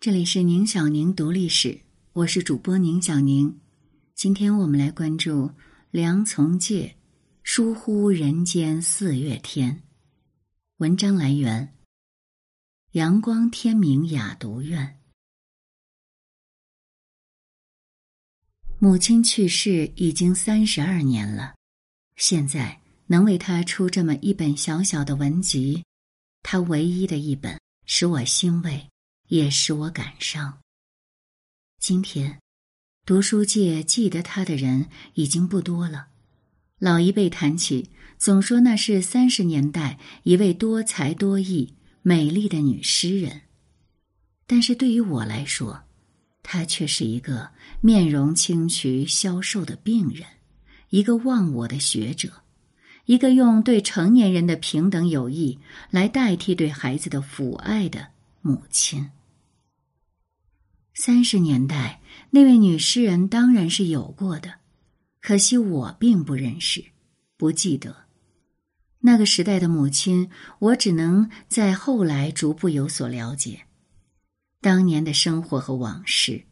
这里是宁小宁读历史，我是主播宁小宁。今天我们来关注梁从诫“疏忽人间四月天”。文章来源：阳光天明雅读院。母亲去世已经三十二年了，现在能为他出这么一本小小的文集，他唯一的一本，使我欣慰。也使我感伤。今天，读书界记得他的人已经不多了。老一辈谈起，总说那是三十年代一位多才多艺、美丽的女诗人。但是对于我来说，她却是一个面容清癯、消瘦的病人，一个忘我的学者，一个用对成年人的平等友谊来代替对孩子的抚爱的母亲。三十年代，那位女诗人当然是有过的，可惜我并不认识，不记得。那个时代的母亲，我只能在后来逐步有所了解。当年的生活和往事，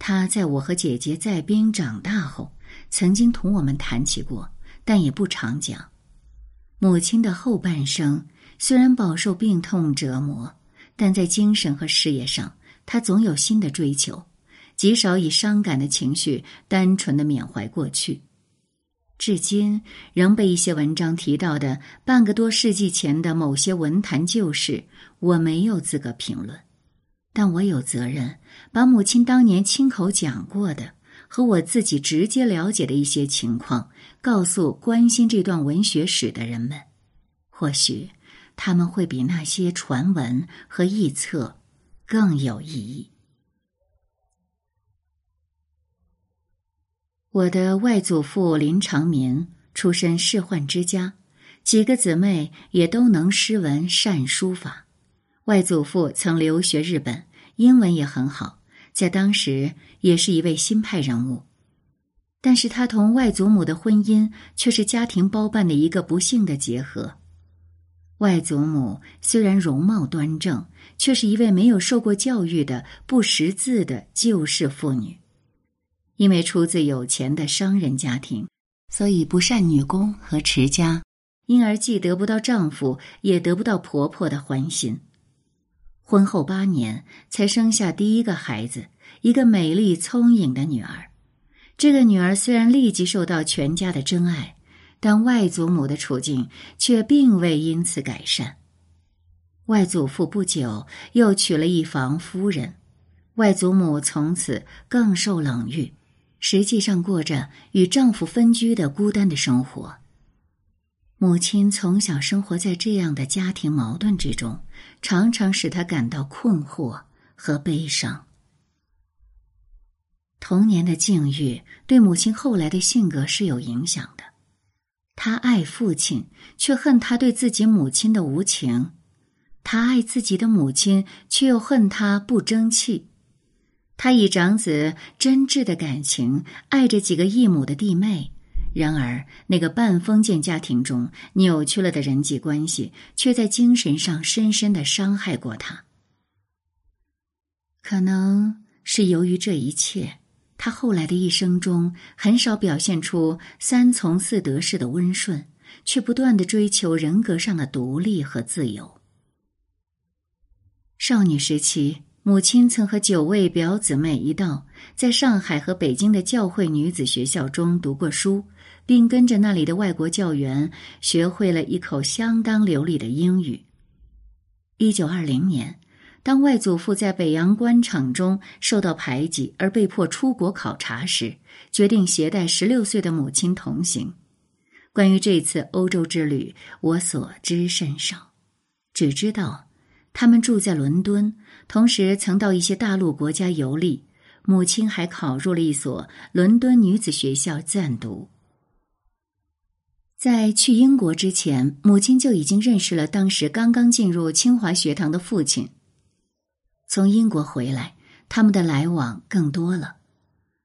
她在我和姐姐在兵长大后，曾经同我们谈起过，但也不常讲。母亲的后半生虽然饱受病痛折磨，但在精神和事业上。他总有新的追求，极少以伤感的情绪单纯的缅怀过去。至今仍被一些文章提到的半个多世纪前的某些文坛旧事，我没有资格评论，但我有责任把母亲当年亲口讲过的和我自己直接了解的一些情况告诉关心这段文学史的人们，或许他们会比那些传闻和臆测。更有意义。我的外祖父林长民出身仕宦之家，几个姊妹也都能诗文善书法。外祖父曾留学日本，英文也很好，在当时也是一位新派人物。但是他同外祖母的婚姻却是家庭包办的一个不幸的结合。外祖母虽然容貌端正。却是一位没有受过教育的不识字的旧式妇女，因为出自有钱的商人家庭，所以不善女工和持家，因而既得不到丈夫，也得不到婆婆的欢心。婚后八年才生下第一个孩子，一个美丽聪颖的女儿。这个女儿虽然立即受到全家的真爱，但外祖母的处境却并未因此改善。外祖父不久又娶了一房夫人，外祖母从此更受冷遇，实际上过着与丈夫分居的孤单的生活。母亲从小生活在这样的家庭矛盾之中，常常使她感到困惑和悲伤。童年的境遇对母亲后来的性格是有影响的，他爱父亲，却恨他对自己母亲的无情。他爱自己的母亲，却又恨他不争气。他以长子真挚的感情爱着几个异母的弟妹，然而那个半封建家庭中扭曲了的人际关系，却在精神上深深的伤害过他。可能是由于这一切，他后来的一生中很少表现出三从四德式的温顺，却不断的追求人格上的独立和自由。少女时期，母亲曾和九位表姊妹一道在上海和北京的教会女子学校中读过书，并跟着那里的外国教员学会了一口相当流利的英语。一九二零年，当外祖父在北洋官场中受到排挤而被迫出国考察时，决定携带十六岁的母亲同行。关于这次欧洲之旅，我所知甚少，只知道。他们住在伦敦，同时曾到一些大陆国家游历。母亲还考入了一所伦敦女子学校暂读。在去英国之前，母亲就已经认识了当时刚刚进入清华学堂的父亲。从英国回来，他们的来往更多了。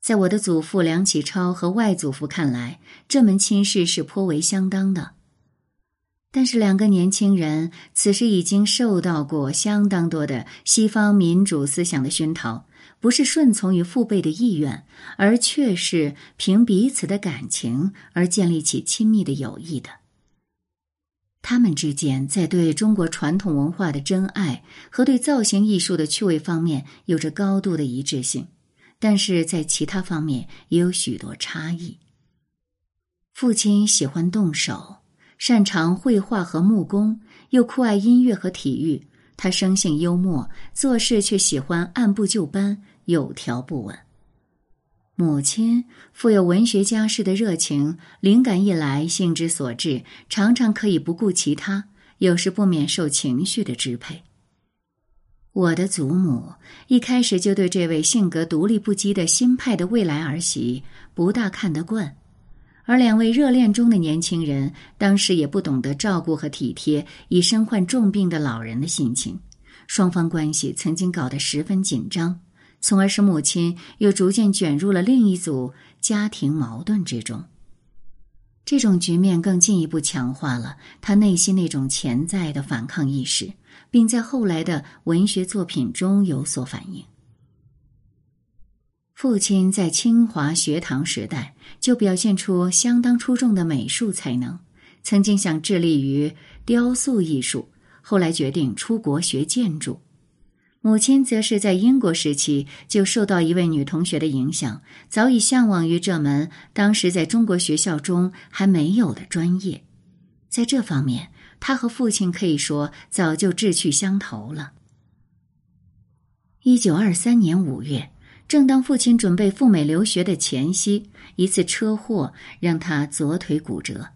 在我的祖父梁启超和外祖父看来，这门亲事是颇为相当的。但是两个年轻人此时已经受到过相当多的西方民主思想的熏陶，不是顺从于父辈的意愿，而却是凭彼此的感情而建立起亲密的友谊的。他们之间在对中国传统文化的真爱和对造型艺术的趣味方面有着高度的一致性，但是在其他方面也有许多差异。父亲喜欢动手。擅长绘画和木工，又酷爱音乐和体育。他生性幽默，做事却喜欢按部就班、有条不紊。母亲富有文学家式的热情，灵感一来，兴之所至，常常可以不顾其他，有时不免受情绪的支配。我的祖母一开始就对这位性格独立不羁的新派的未来儿媳不大看得惯。而两位热恋中的年轻人，当时也不懂得照顾和体贴已身患重病的老人的心情，双方关系曾经搞得十分紧张，从而使母亲又逐渐卷入了另一组家庭矛盾之中。这种局面更进一步强化了他内心那种潜在的反抗意识，并在后来的文学作品中有所反映。父亲在清华学堂时代就表现出相当出众的美术才能，曾经想致力于雕塑艺术，后来决定出国学建筑。母亲则是在英国时期就受到一位女同学的影响，早已向往于这门当时在中国学校中还没有的专业。在这方面，他和父亲可以说早就志趣相投了。一九二三年五月。正当父亲准备赴美留学的前夕，一次车祸让他左腿骨折，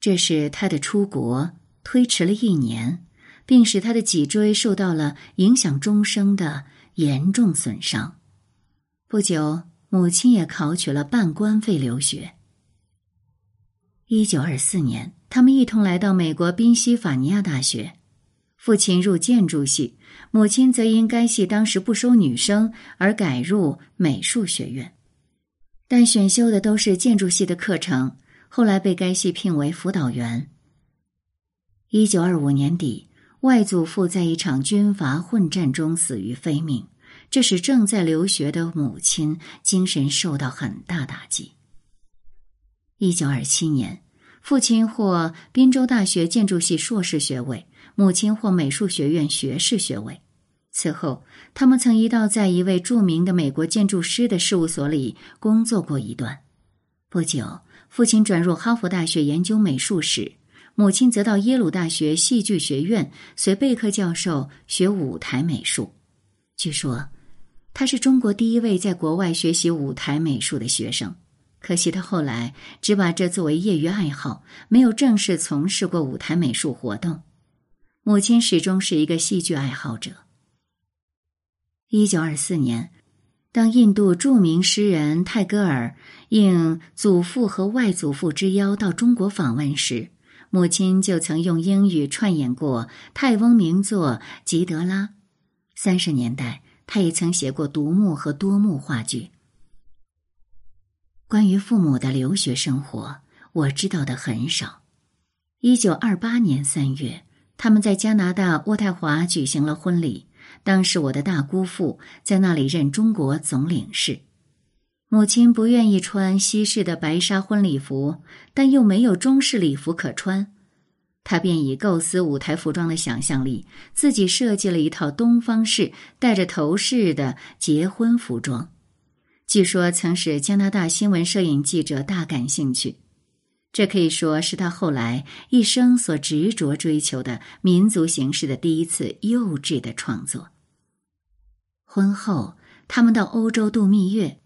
这是他的出国推迟了一年，并使他的脊椎受到了影响终生的严重损伤。不久，母亲也考取了半官费留学。一九二四年，他们一同来到美国宾夕法尼亚大学。父亲入建筑系，母亲则因该系当时不收女生而改入美术学院，但选修的都是建筑系的课程。后来被该系聘为辅导员。一九二五年底，外祖父在一场军阀混战中死于非命，这使正在留学的母亲精神受到很大打击。一九二七年，父亲获滨州大学建筑系硕士学位。母亲获美术学院学士学位。此后，他们曾一道在一位著名的美国建筑师的事务所里工作过一段。不久，父亲转入哈佛大学研究美术史，母亲则到耶鲁大学戏剧学院随贝克教授学舞台美术。据说，他是中国第一位在国外学习舞台美术的学生。可惜他后来只把这作为业余爱好，没有正式从事过舞台美术活动。母亲始终是一个戏剧爱好者。一九二四年，当印度著名诗人泰戈尔应祖父和外祖父之邀到中国访问时，母亲就曾用英语串演过泰翁名作《吉德拉》。三十年代，他也曾写过独幕和多幕话剧。关于父母的留学生活，我知道的很少。一九二八年三月。他们在加拿大渥太华举行了婚礼。当时我的大姑父在那里任中国总领事。母亲不愿意穿西式的白纱婚礼服，但又没有中式礼服可穿，她便以构思舞台服装的想象力，自己设计了一套东方式带着头饰的结婚服装。据说曾使加拿大新闻摄影记者大感兴趣。这可以说是他后来一生所执着追求的民族形式的第一次幼稚的创作。婚后，他们到欧洲度蜜月，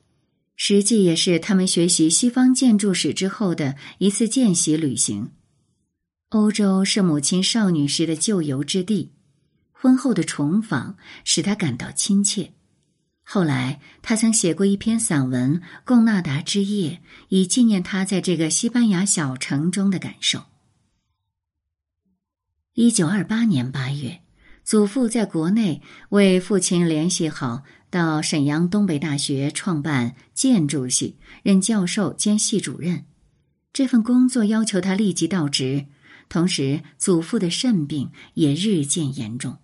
实际也是他们学习西方建筑史之后的一次见习旅行。欧洲是母亲少女时的旧游之地，婚后的重访使他感到亲切。后来，他曾写过一篇散文《贡纳达之夜》，以纪念他在这个西班牙小城中的感受。一九二八年八月，祖父在国内为父亲联系好，到沈阳东北大学创办建筑系，任教授兼系主任。这份工作要求他立即到职，同时祖父的肾病也日渐严重。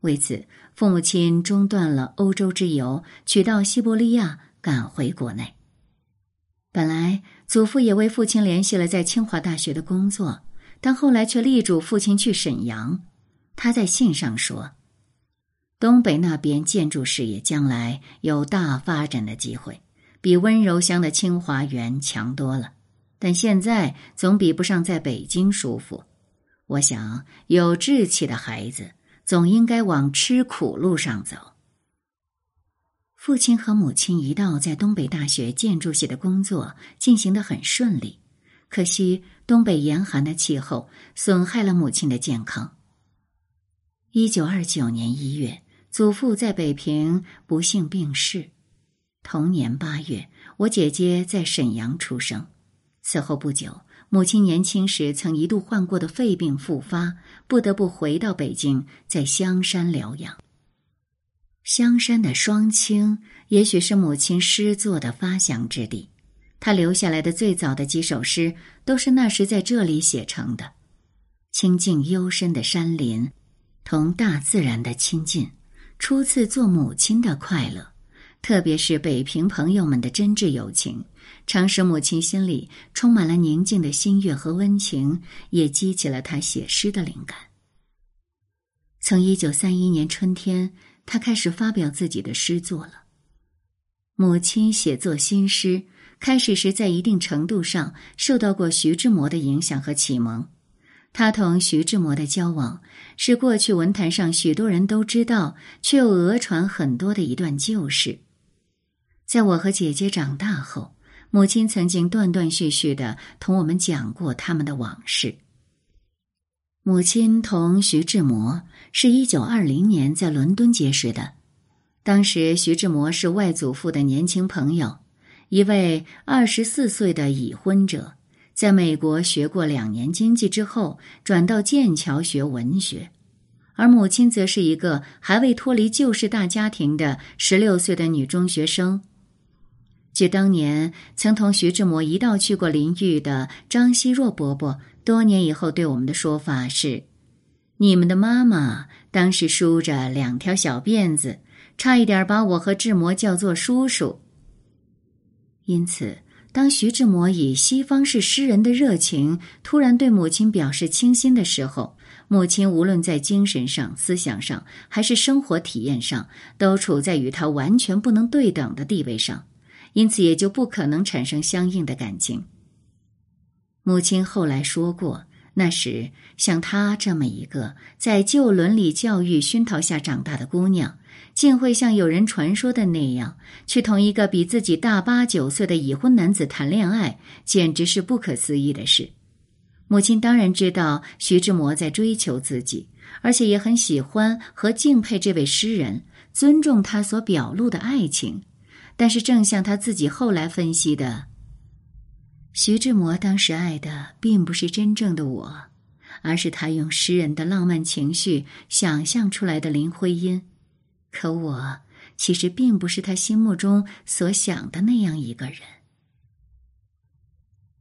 为此，父母亲中断了欧洲之游，取道西伯利亚，赶回国内。本来祖父也为父亲联系了在清华大学的工作，但后来却力主父亲去沈阳。他在信上说：“东北那边建筑事业将来有大发展的机会，比温柔乡的清华园强多了。但现在总比不上在北京舒服。我想，有志气的孩子总应该往吃苦路上走。”父亲和母亲一道在东北大学建筑系的工作进行的很顺利，可惜东北严寒的气候损害了母亲的健康。一九二九年一月，祖父在北平不幸病逝。同年八月，我姐姐在沈阳出生。此后不久，母亲年轻时曾一度患过的肺病复发，不得不回到北京，在香山疗养。香山的双清，也许是母亲诗作的发祥之地。他留下来的最早的几首诗，都是那时在这里写成的。清静幽深的山林，同大自然的亲近，初次做母亲的快乐，特别是北平朋友们的真挚友情，常使母亲心里充满了宁静的心悦和温情，也激起了她写诗的灵感。从一九三一年春天。他开始发表自己的诗作了。母亲写作新诗，开始时在一定程度上受到过徐志摩的影响和启蒙。他同徐志摩的交往，是过去文坛上许多人都知道却又讹传很多的一段旧事。在我和姐姐长大后，母亲曾经断断续续的同我们讲过他们的往事。母亲同徐志摩是一九二零年在伦敦结识的，当时徐志摩是外祖父的年轻朋友，一位二十四岁的已婚者，在美国学过两年经济之后，转到剑桥学文学，而母亲则是一个还未脱离旧式大家庭的十六岁的女中学生。据当年曾同徐志摩一道去过临榆的张希若伯伯。多年以后，对我们的说法是：你们的妈妈当时梳着两条小辫子，差一点把我和志摩叫做叔叔。因此，当徐志摩以西方式诗人的热情突然对母亲表示倾心的时候，母亲无论在精神上、思想上，还是生活体验上，都处在与他完全不能对等的地位上，因此也就不可能产生相应的感情。母亲后来说过，那时像她这么一个在旧伦理教育熏陶下长大的姑娘，竟会像有人传说的那样去同一个比自己大八九岁的已婚男子谈恋爱，简直是不可思议的事。母亲当然知道徐志摩在追求自己，而且也很喜欢和敬佩这位诗人，尊重他所表露的爱情。但是，正像他自己后来分析的。徐志摩当时爱的并不是真正的我，而是他用诗人的浪漫情绪想象出来的林徽因。可我其实并不是他心目中所想的那样一个人。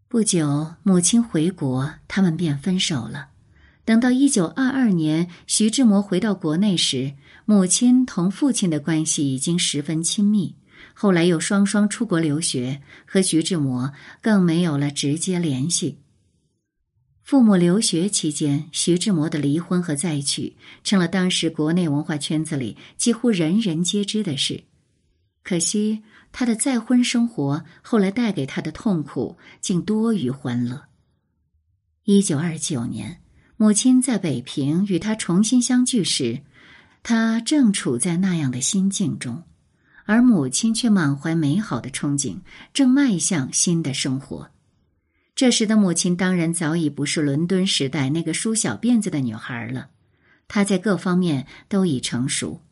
不久，母亲回国，他们便分手了。等到一九二二年，徐志摩回到国内时，母亲同父亲的关系已经十分亲密。后来又双双出国留学，和徐志摩更没有了直接联系。父母留学期间，徐志摩的离婚和再娶成了当时国内文化圈子里几乎人人皆知的事。可惜他的再婚生活后来带给他的痛苦竟多于欢乐。一九二九年，母亲在北平与他重新相聚时，他正处在那样的心境中。而母亲却满怀美好的憧憬，正迈向新的生活。这时的母亲当然早已不是伦敦时代那个梳小辫子的女孩了，她在各方面都已成熟。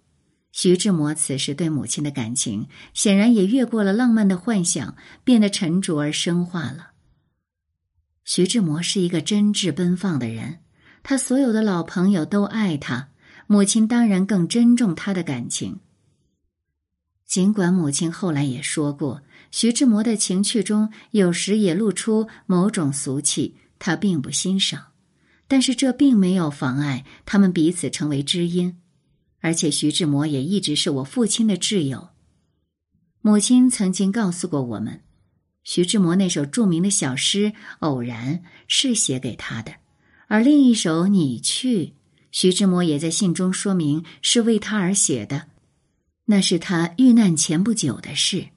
徐志摩此时对母亲的感情，显然也越过了浪漫的幻想，变得沉着而深化了。徐志摩是一个真挚奔放的人，他所有的老朋友都爱他，母亲当然更珍重他的感情。尽管母亲后来也说过，徐志摩的情趣中有时也露出某种俗气，他并不欣赏。但是这并没有妨碍他们彼此成为知音，而且徐志摩也一直是我父亲的挚友。母亲曾经告诉过我们，徐志摩那首著名的小诗《偶然》是写给他的，而另一首《你去》，徐志摩也在信中说明是为他而写的，那是他遇难前不久的事。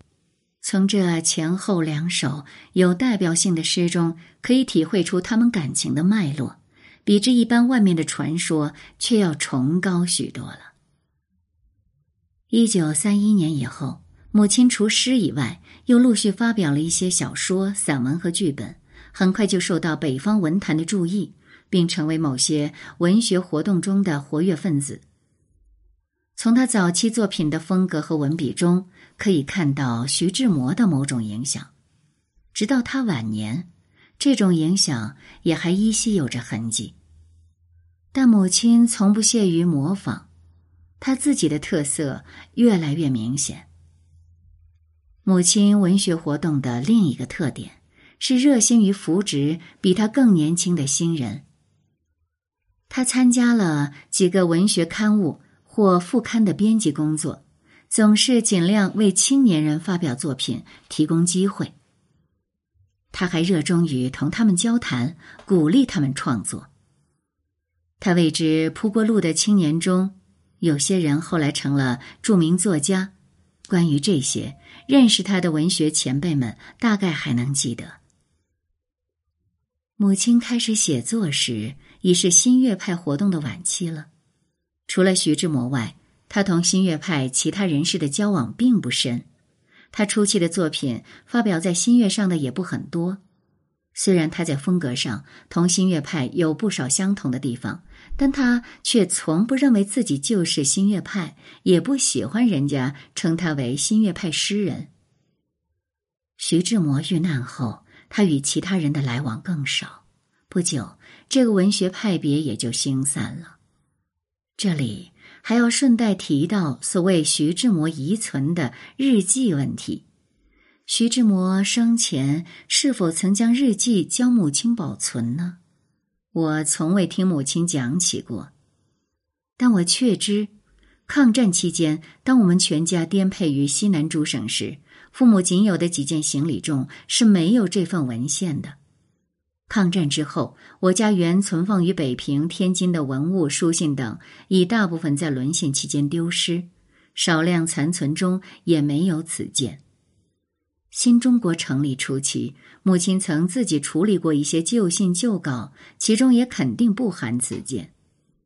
从这前后两首有代表性的诗中，可以体会出他们感情的脉络。比之一般外面的传说，却要崇高许多了。一九三一年以后，母亲除诗以外，又陆续发表了一些小说、散文和剧本，很快就受到北方文坛的注意，并成为某些文学活动中的活跃分子。从他早期作品的风格和文笔中，可以看到徐志摩的某种影响，直到他晚年，这种影响也还依稀有着痕迹。但母亲从不屑于模仿，她自己的特色越来越明显。母亲文学活动的另一个特点是热心于扶植比她更年轻的新人。她参加了几个文学刊物或副刊的编辑工作，总是尽量为青年人发表作品提供机会。他还热衷于同他们交谈，鼓励他们创作。他为之铺过路的青年中，有些人后来成了著名作家。关于这些，认识他的文学前辈们大概还能记得。母亲开始写作时，已是新月派活动的晚期了。除了徐志摩外，他同新月派其他人士的交往并不深。他初期的作品发表在新月上的也不很多。虽然他在风格上同新月派有不少相同的地方，但他却从不认为自己就是新月派，也不喜欢人家称他为新月派诗人。徐志摩遇难后，他与其他人的来往更少，不久，这个文学派别也就兴散了。这里还要顺带提到所谓徐志摩遗存的日记问题。徐志摩生前是否曾将日记交母亲保存呢？我从未听母亲讲起过，但我确知，抗战期间，当我们全家颠沛于西南诸省时，父母仅有的几件行李中是没有这份文献的。抗战之后，我家原存放于北平、天津的文物、书信等，已大部分在沦陷期间丢失，少量残存中也没有此件。新中国成立初期，母亲曾自己处理过一些旧信旧稿，其中也肯定不含此件。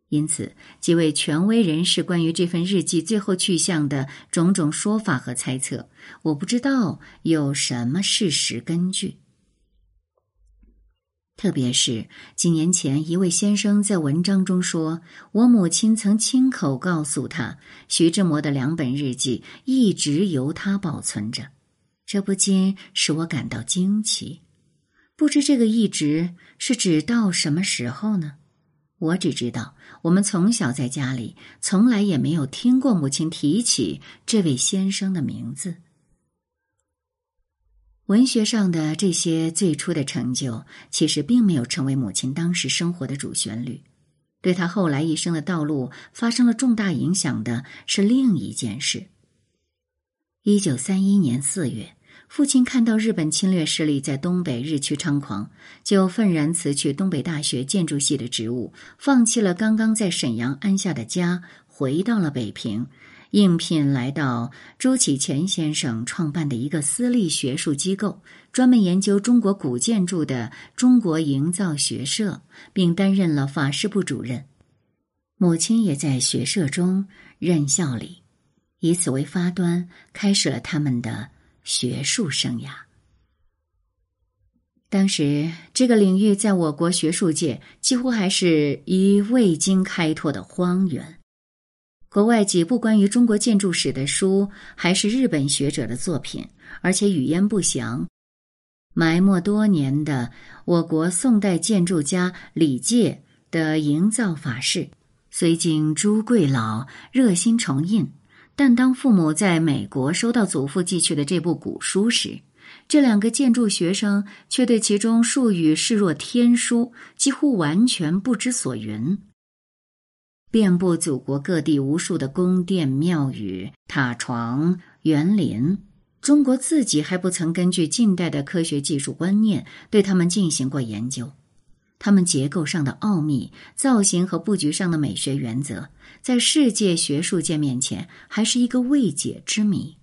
因此，几位权威人士关于这份日记最后去向的种种说法和猜测，我不知道有什么事实根据。特别是几年前，一位先生在文章中说，我母亲曾亲口告诉他，徐志摩的两本日记一直由他保存着。这不禁使我感到惊奇，不知这个一直是指到什么时候呢？我只知道，我们从小在家里从来也没有听过母亲提起这位先生的名字。文学上的这些最初的成就，其实并没有成为母亲当时生活的主旋律，对他后来一生的道路发生了重大影响的是另一件事。一九三一年四月。父亲看到日本侵略势力在东北日趋猖狂，就愤然辞去东北大学建筑系的职务，放弃了刚刚在沈阳安下的家，回到了北平，应聘来到朱启潜先生创办的一个私立学术机构，专门研究中国古建筑的中国营造学社，并担任了法式部主任。母亲也在学社中任校理，以此为发端，开始了他们的。学术生涯。当时，这个领域在我国学术界几乎还是一未经开拓的荒原。国外几部关于中国建筑史的书，还是日本学者的作品，而且语焉不详。埋没多年的我国宋代建筑家李诫的营造法式，虽经朱贵老热心重印。但当父母在美国收到祖父寄去的这部古书时，这两个建筑学生却对其中术语视若天书，几乎完全不知所云。遍布祖国各地无数的宫殿、庙宇、塔床、园林，中国自己还不曾根据近代的科学技术观念对他们进行过研究。他们结构上的奥秘、造型和布局上的美学原则，在世界学术界面前还是一个未解之谜。